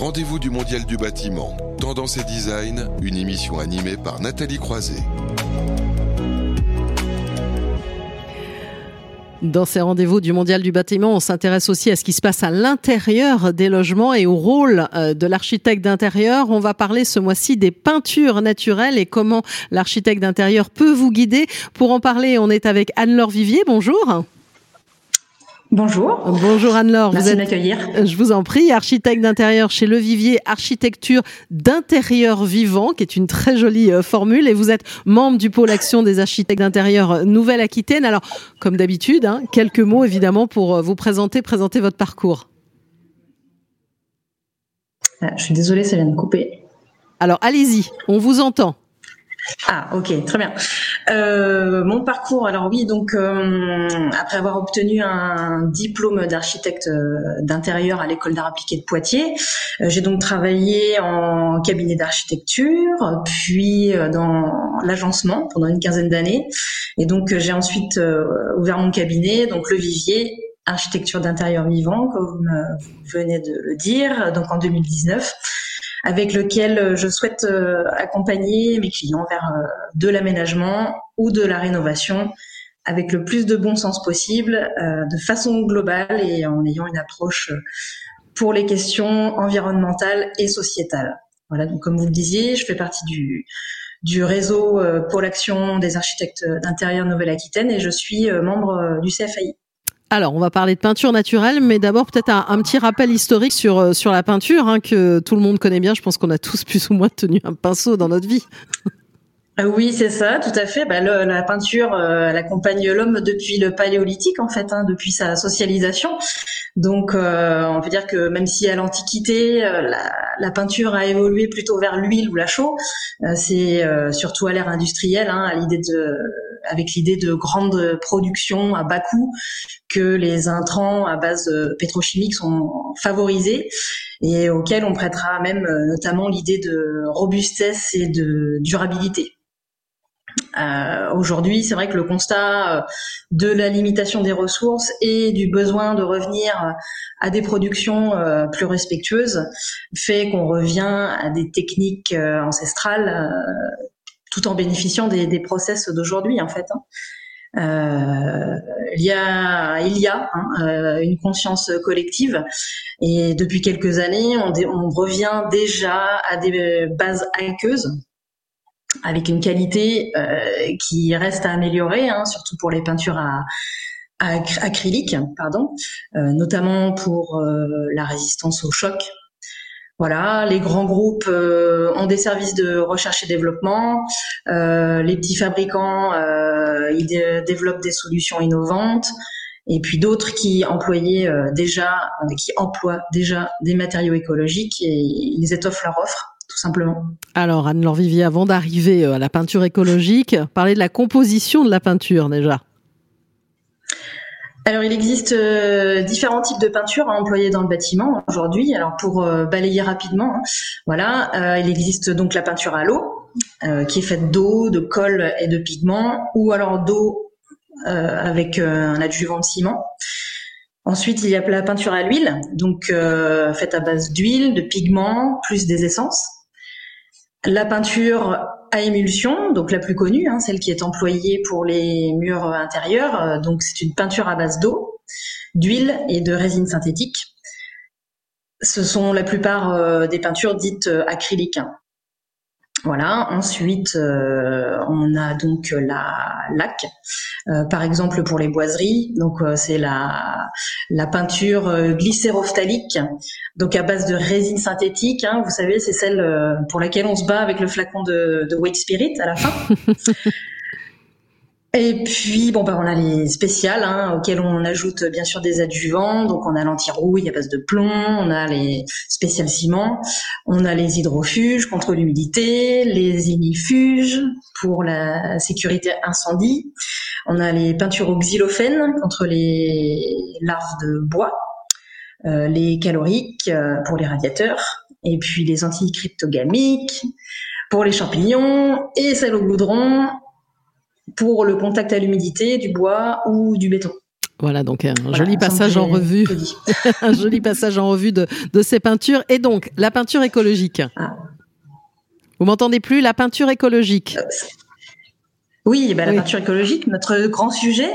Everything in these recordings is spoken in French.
rendez-vous du Mondial du bâtiment. Tendance et design, une émission animée par Nathalie Croiset. Dans ces rendez-vous du Mondial du bâtiment, on s'intéresse aussi à ce qui se passe à l'intérieur des logements et au rôle euh, de l'architecte d'intérieur. On va parler ce mois-ci des peintures naturelles et comment l'architecte d'intérieur peut vous guider. Pour en parler, on est avec Anne-Laure Vivier. Bonjour. Bonjour. Bonjour Anne-Laure. Merci de m'accueillir. Je vous en prie, architecte d'intérieur chez Le Vivier Architecture d'intérieur vivant, qui est une très jolie euh, formule. Et vous êtes membre du pôle action des architectes d'intérieur Nouvelle-Aquitaine. Alors, comme d'habitude, hein, quelques mots évidemment pour euh, vous présenter, présenter votre parcours. Ah, je suis désolée, ça vient de couper. Alors, allez-y, on vous entend. Ah, ok, très bien. Euh, mon parcours, alors oui, donc euh, après avoir obtenu un diplôme d'architecte euh, d'intérieur à l'école d'art appliqué de Poitiers, j'ai donc travaillé en cabinet d'architecture, puis dans l'agencement pendant une quinzaine d'années, et donc j'ai ensuite ouvert mon cabinet, donc le Vivier, architecture d'intérieur vivant, comme vous venez de le dire, donc en 2019 avec lequel euh, je souhaite euh, accompagner mes clients vers euh, de l'aménagement ou de la rénovation avec le plus de bon sens possible, de façon globale et en ayant une approche pour les questions environnementales et sociétales. Voilà, donc comme vous le disiez, je fais partie du, du réseau pour l'action des architectes d'intérieur Nouvelle-Aquitaine et je suis membre du CFAI. Alors, on va parler de peinture naturelle, mais d'abord peut-être un, petit rappel historique sur euh, sur la peinture hein, que tout le monde connaît bien. Je pense qu'on a tous plus ou moins tenu un pinceau dans notre vie. Ah oui, c'est ça, tout à fait. Bah, la peinture, euh, elle accompagne l'homme depuis le paléolithique, en fait, hein, depuis sa socialisation. Donc, euh, on peut dire que même si à l'Antiquité, la, peinture a évolué plutôt vers l'huile ou la chaux, c'est surtout à l'ère industrielle, hein, à l'idée de avec l'idée de grande production à bas coût que les intrants à base pétrochimique sont favorisés et auxquels on prêtera même euh, notamment l'idée de robustesse et de durabilité. Euh, Aujourd'hui, c'est vrai que le constat euh, de la limitation des ressources et du besoin de revenir à des productions euh, plus respectueuses fait qu'on revient à des techniques ancestrales tout en bénéficiant des, des process d'aujourd'hui en fait. Hein. Euh, il y a, il y a hein, euh, une conscience collective et depuis quelques années, on, revient déjà à des bases aqueuses avec une qualité euh, qui reste à améliorer, hein, surtout pour les peintures à, à pardon, notamment pour la résistance au choc voilà, les grands groupes euh, ont des services de recherche et développement. Euh, les petits fabricants, euh, ils développent des solutions innovantes. Et puis d'autres qui employaient déjà, qui emploient déjà des matériaux écologiques et ils étoffent leur offre tout simplement. Alors Anne-Laure Vivier, avant d'arriver à la peinture écologique, parler de la composition de la peinture déjà. Alors, il existe euh, différents types de peintures à employer dans le bâtiment aujourd'hui. Alors, pour euh, balayer rapidement, hein, voilà, euh, il existe donc la peinture à l'eau, qui est faite d'eau, de colle et de pigments, ou alors d'eau avec un adjuvant de ciment. Ensuite, il y a la peinture à l'huile, donc faite à base d'huile, de pigments, plus des essences. La peinture à émulsion, donc la plus connue, hein, celle qui est employée pour les murs intérieurs. Euh, donc c'est une peinture à base d'eau, d'huile et de résine synthétique. Ce sont la plupart euh, des peintures dites euh, acryliques. Hein. Voilà. Ensuite, euh, on a donc la laque, euh, par exemple pour les boiseries. Donc euh, c'est la la peinture glycérophthalique, donc à base de résine synthétique. Hein, vous savez, c'est celle pour laquelle on se bat avec le flacon de, de White Spirit à la fin. Et puis, bon, bah, on a les spéciales, hein, auxquelles on ajoute bien sûr des adjuvants. Donc, on a l'anti-rouille à base de plomb, on a les spéciales ciment, on a les hydrofuges contre l'humidité, les inifuges pour la sécurité incendie. On a les peintures au xylophène contre les larves de bois, euh, les caloriques euh, pour les radiateurs, et puis les anticryptogamiques pour les champignons, et celles au goudron pour le contact à l'humidité du bois ou du béton. Voilà, donc un joli passage en revue, un joli passage en revue de, de ces peintures. Et donc, la peinture écologique. Ah. Vous m'entendez plus La peinture écologique? Euh, oui, bah, la peinture écologique, notre grand sujet.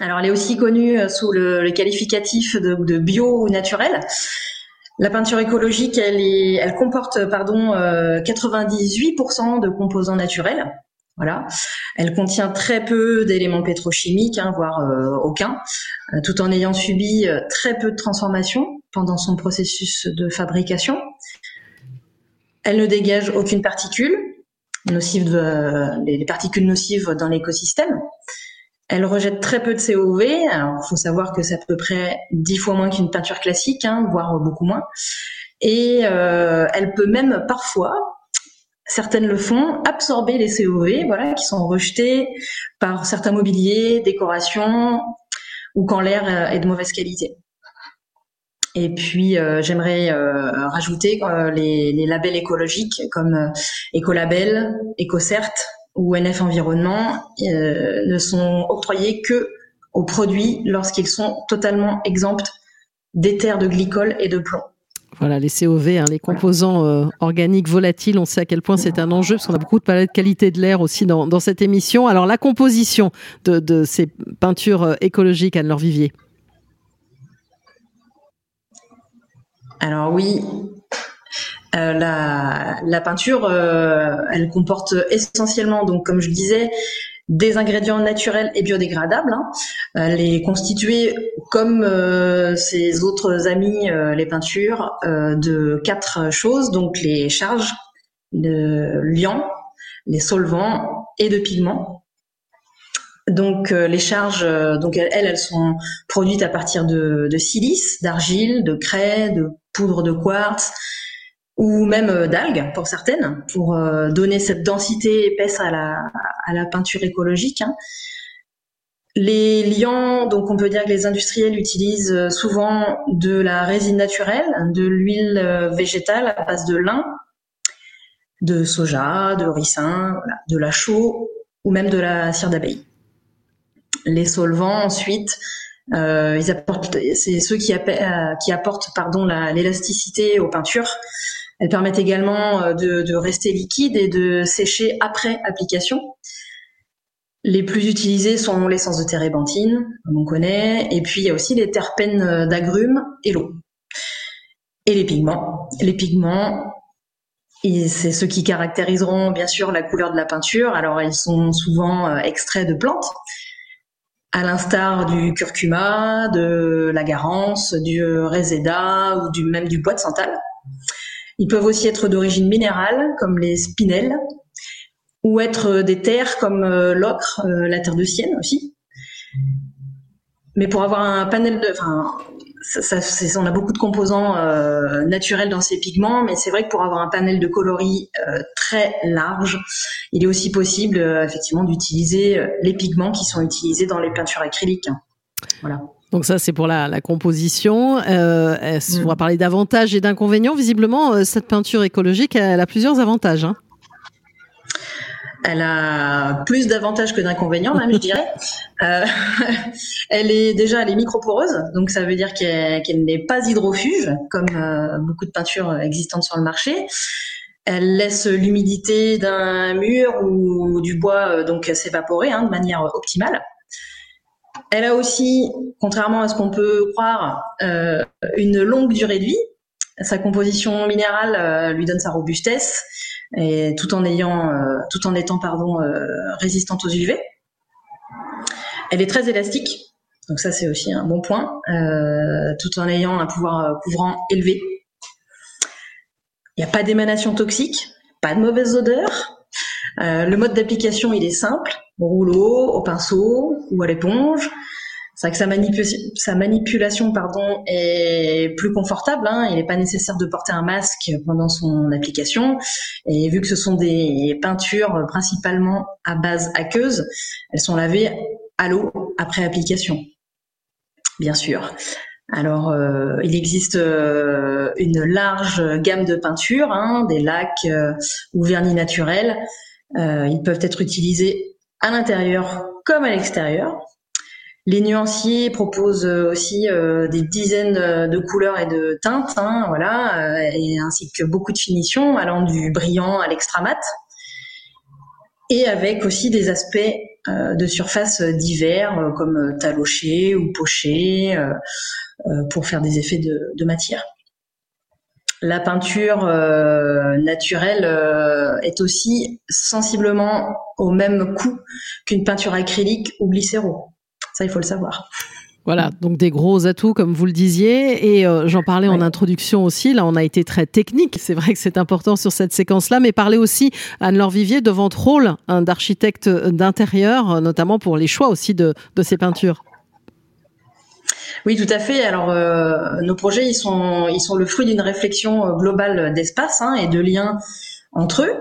Alors, elle est aussi connue euh, sous le, qualificatif de, bio ou naturel. La peinture écologique, elle, est, elle comporte pardon 98% euh, de composants naturels. Elle contient très peu d'éléments pétrochimiques, hein, voire aucun, tout en ayant subi très peu de transformations pendant son processus de fabrication. Elle ne dégage aucune particule nocive, les particules nocives dans l'écosystème. Elle rejette très peu de COV. Il faut savoir que c'est à peu près dix fois moins qu'une peinture classique, hein, voire beaucoup moins. Et euh, elle peut même parfois, certaines le font, absorber les COV, voilà, qui sont rejetés par certains mobiliers, décorations, ou quand l'air est de mauvaise qualité. Et puis euh, j'aimerais euh, rajouter euh, les, labels écologiques comme Écolabel, EcoCert ou NF Environnement ne sont octroyés que aux produits lorsqu'ils sont totalement exempts d'éther de glycol et de plomb. Voilà, les COV, hein, les composants organiques volatiles, on sait à quel point c'est un enjeu, parce qu'on a beaucoup de palais de qualité de l'air aussi dans, dans, cette émission. Alors, la composition de, de ces peintures écologiques, Anne-Laure Vivier Alors oui, euh, la, peinture, euh, elle comporte essentiellement, donc comme je disais, des ingrédients naturels et biodégradables. Hein. Elle est constituée, comme euh, ses autres amis, les peintures, de quatre choses, donc les charges, de liant, les solvants et de pigments. Donc euh, les charges, euh, donc elles, elles sont produites à partir de, silice, d'argile, de craie, de poudre de quartz ou même euh, d'algues pour certaines, pour donner cette densité épaisse à la, peinture écologique. Hein. Les liants, donc on peut dire que les industriels utilisent souvent de la résine naturelle, de l'huile végétale à base de lin, de soja, de ricin, de la chaux ou même de la cire d'abeille. Les solvants, ensuite, euh, c'est ceux qui, euh, apportent l'élasticité aux peintures. Elles permettent également euh, de, rester liquides et de sécher après application. Les plus utilisés sont l'essence de térébenthine, comme on connaît, et puis il y a aussi les terpènes d'agrumes et l'eau. Et les pigments. Les pigments, c'est ceux qui caractériseront bien sûr la couleur de la peinture. Alors ils sont souvent extraits de plantes, à l'instar du curcuma, de la garance, du réseda ou du, même du bois de santal. Ils peuvent aussi être d'origine minérale, comme les spinels, ou être des terres comme euh, l'ocre, euh, la terre de sienne aussi. Mais pour avoir un panel de, enfin, ça, on a beaucoup de composants euh, naturels dans ces pigments, mais c'est vrai que pour avoir un panel de coloris euh, très large, il est aussi possible euh, effectivement d'utiliser les pigments qui sont utilisés dans les peintures acryliques. Voilà. Donc ça, c'est pour la, composition. On va parler d'avantages et d'inconvénients. Visiblement, cette peinture écologique, elle a plusieurs avantages. Hein. Elle a plus d'avantages que d'inconvénients, même, je dirais. Euh, elle est déjà, elle est microporeuse, donc ça veut dire qu'elle n'est pas hydrofuge, comme euh, beaucoup de peintures existantes sur le marché. Elle laisse l'humidité d'un mur ou du bois euh, donc s'évaporer hein, de manière optimale. Elle a aussi, contrairement à ce qu'on peut croire, une longue durée de vie. Sa composition minérale lui donne sa robustesse et tout en ayant, euh, tout en étant pardon euh, résistante aux UV. Elle est très élastique, donc ça c'est aussi un bon point, euh, tout en ayant un pouvoir couvrant élevé. Il n'y a pas d'émanation toxique, pas de mauvaise odeur. le mode d'application il est simple, au rouleau, au pinceau ou à l'éponge. C'est que sa, manipulation pardon, est plus confortable. Hein. Il n'est pas nécessaire de porter un masque pendant son application. Et vu que ce sont des peintures principalement à base aqueuse, elles sont lavées à l'eau après application, bien sûr. Alors, euh, il existe euh, une large gamme de peintures, hein, des lacs euh, ou vernis naturels. ils peuvent être utilisés à l'intérieur comme à l'extérieur. Les nuanciers proposent aussi des dizaines de couleurs et de teintes, hein, voilà, ainsi que beaucoup de finitions allant du brillant à l'extramat, et avec aussi des aspects de surface divers comme taloché ou poché pour faire des effets de matière. La peinture euh, naturelle euh, est aussi sensiblement au même coût qu'une peinture acrylique ou glycéro. Ça, il faut le savoir. Voilà, donc des gros atouts comme vous le disiez et euh, j'en parlais en introduction aussi. Là, on a été très technique. C'est vrai que c'est important sur cette séquence-là, mais parler aussi Anne-Laure Vivier de votre rôle hein, d'architecte d'intérieur, notamment pour les choix aussi de, de ces peintures. Oui, tout à fait. Alors, euh, nos projets, ils sont, ils sont le fruit d'une réflexion euh, globale d'espace hein, et de liens entre eux.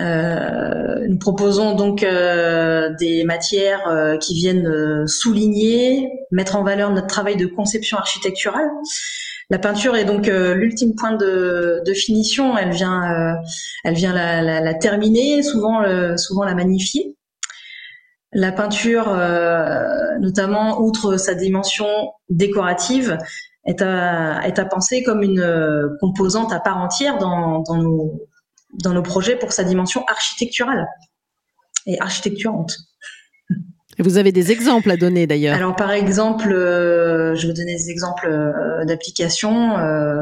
Euh, nous proposons donc des matières qui viennent souligner, mettre en valeur notre travail de conception architecturale. La peinture est donc l'ultime point de, finition. Elle vient, elle vient la, la terminer, souvent, souvent la magnifier. La peinture, euh, notamment outre sa dimension décorative, est à, est à penser comme une euh, composante à part entière dans, dans, nos, dans nos projets pour sa dimension architecturale et architecturante. Et vous avez des exemples à donner d'ailleurs. Alors par exemple, euh, je vais donner des exemples d'application,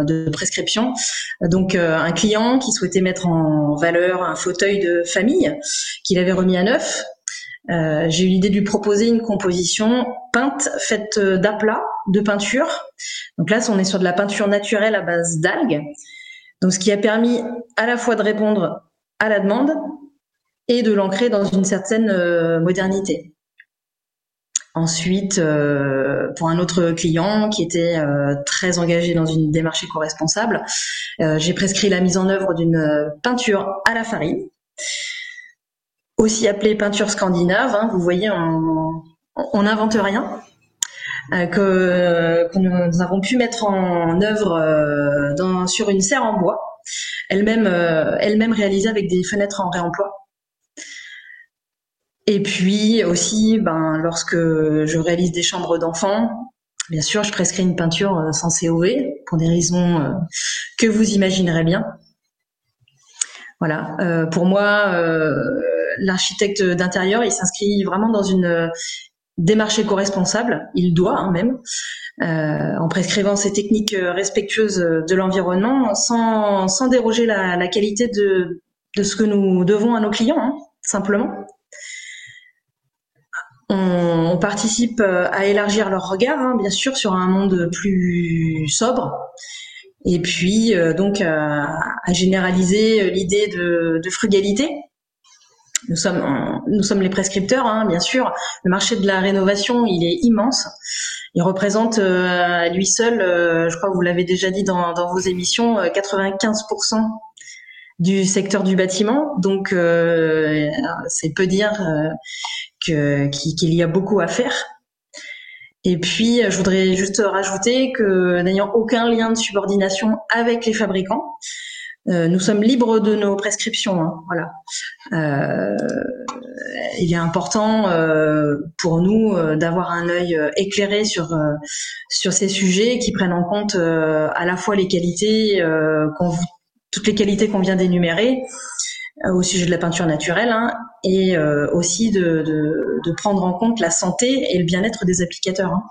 de prescription. Donc un client qui souhaitait mettre en valeur un fauteuil de famille qu'il avait remis à neuf euh, j'ai eu l'idée de lui proposer une composition peinte faite d'aplats de peinture. Donc là, on est sur de la peinture naturelle à base d'algues. Donc ce qui a permis à la fois de répondre à la demande et de l'ancrer dans une certaine euh, modernité. Ensuite, euh, pour un autre client qui était très engagé dans une démarche éco-responsable, j'ai prescrit la mise en œuvre d'une peinture à la farine aussi appelée peinture scandinave. Hein, vous voyez, on n'invente rien. Euh, que, nous avons pu mettre en œuvre euh, sur une serre en bois, elle-même euh, elle-même réalisée avec des fenêtres en réemploi. Et puis aussi, ben, lorsque je réalise des chambres d'enfants, bien sûr, je prescris une peinture sans COV pour des raisons que vous imaginerez bien. Voilà. pour moi, l'architecte d'intérieur, il s'inscrit vraiment dans une euh, démarche éco-responsable, il doit hein, même, euh, en prescrivant ces techniques euh, respectueuses de l'environnement, sans, sans déroger la, la, qualité de, de ce que nous devons à nos clients, hein, simplement. On, participe à élargir leur regard, hein, bien sûr, sur un monde plus sobre, et puis donc à, généraliser l'idée de frugalité nous sommes, nous sommes les prescripteurs, hein, bien sûr. Le marché de la rénovation, il est immense. Il représente euh, à lui seul, euh, je crois que vous l'avez déjà dit dans, dans vos émissions, 95% euh, du secteur du bâtiment. Donc, c'est peu dire que qu'il y a beaucoup à faire. Et puis, je voudrais juste rajouter que n'ayant aucun lien de subordination avec les fabricants, euh, nous sommes libres de nos prescriptions. Hein, voilà. Euh, il est important euh, pour nous d'avoir un œil éclairé sur sur ces sujets qui prennent en compte à la fois les qualités, toutes les qualités qu'on vient d'énumérer au sujet de la peinture naturelle, hein, et aussi de, de, de, prendre en compte la santé et le bien-être des applicateurs. Hein.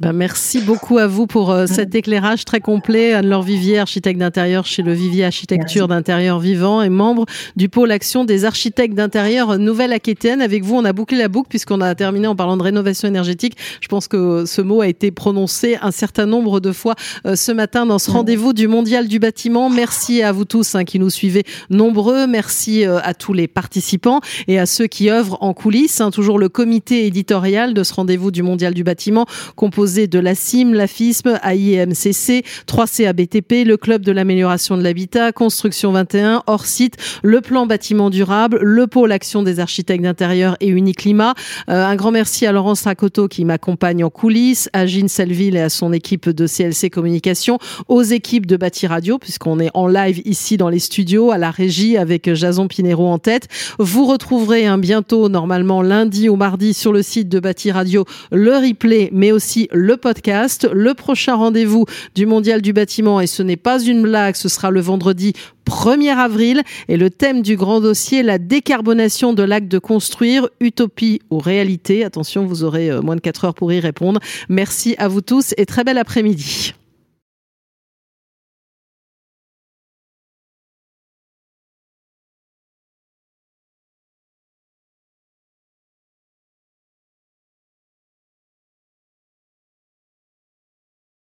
Ben merci beaucoup à vous pour euh, cet éclairage très complet. Anne-Laure Vivier, architecte d'intérieur chez le Vivier Architecture d'intérieur vivant et membre du pôle action des architectes d'intérieur Nouvelle-Aquitaine. Avec vous, on a bouclé la boucle puisqu'on a terminé en parlant de rénovation énergétique. Je pense que ce mot a été prononcé un certain nombre de fois euh, ce matin dans ce rendez-vous du Mondial du bâtiment. Merci à vous tous hein, qui nous suivez nombreux. Merci euh, à tous les participants et à ceux qui œuvrent en coulisses. Hein, toujours le comité éditorial de ce rendez-vous du Mondial du bâtiment composé de la CIM, la FISM, AIMCC, 3CABTP, le Club de l'amélioration de l'habitat, Construction 21, hors site, le plan bâtiment durable, le pôle action des architectes d'intérieur et Uniclimat. Euh, un grand merci à Laurence Racoto qui m'accompagne en coulisses, à Jean Selville et à son équipe de CLC Communication, aux équipes de Bâti Radio, puisqu'on est en live ici dans les studios, à la régie avec Jason Pinero en tête. Vous retrouverez un bientôt, normalement lundi ou mardi, sur le site de Bâti Radio, le replay, mais aussi le podcast. Le prochain rendez-vous du Mondial du bâtiment, et ce n'est pas une blague, ce sera le vendredi 1er avril. Et le thème du grand dossier, la décarbonation de l'acte de construire, utopie ou réalité. Attention, vous aurez euh, moins de 4 heures pour y répondre. Merci à vous tous et très bel après-midi.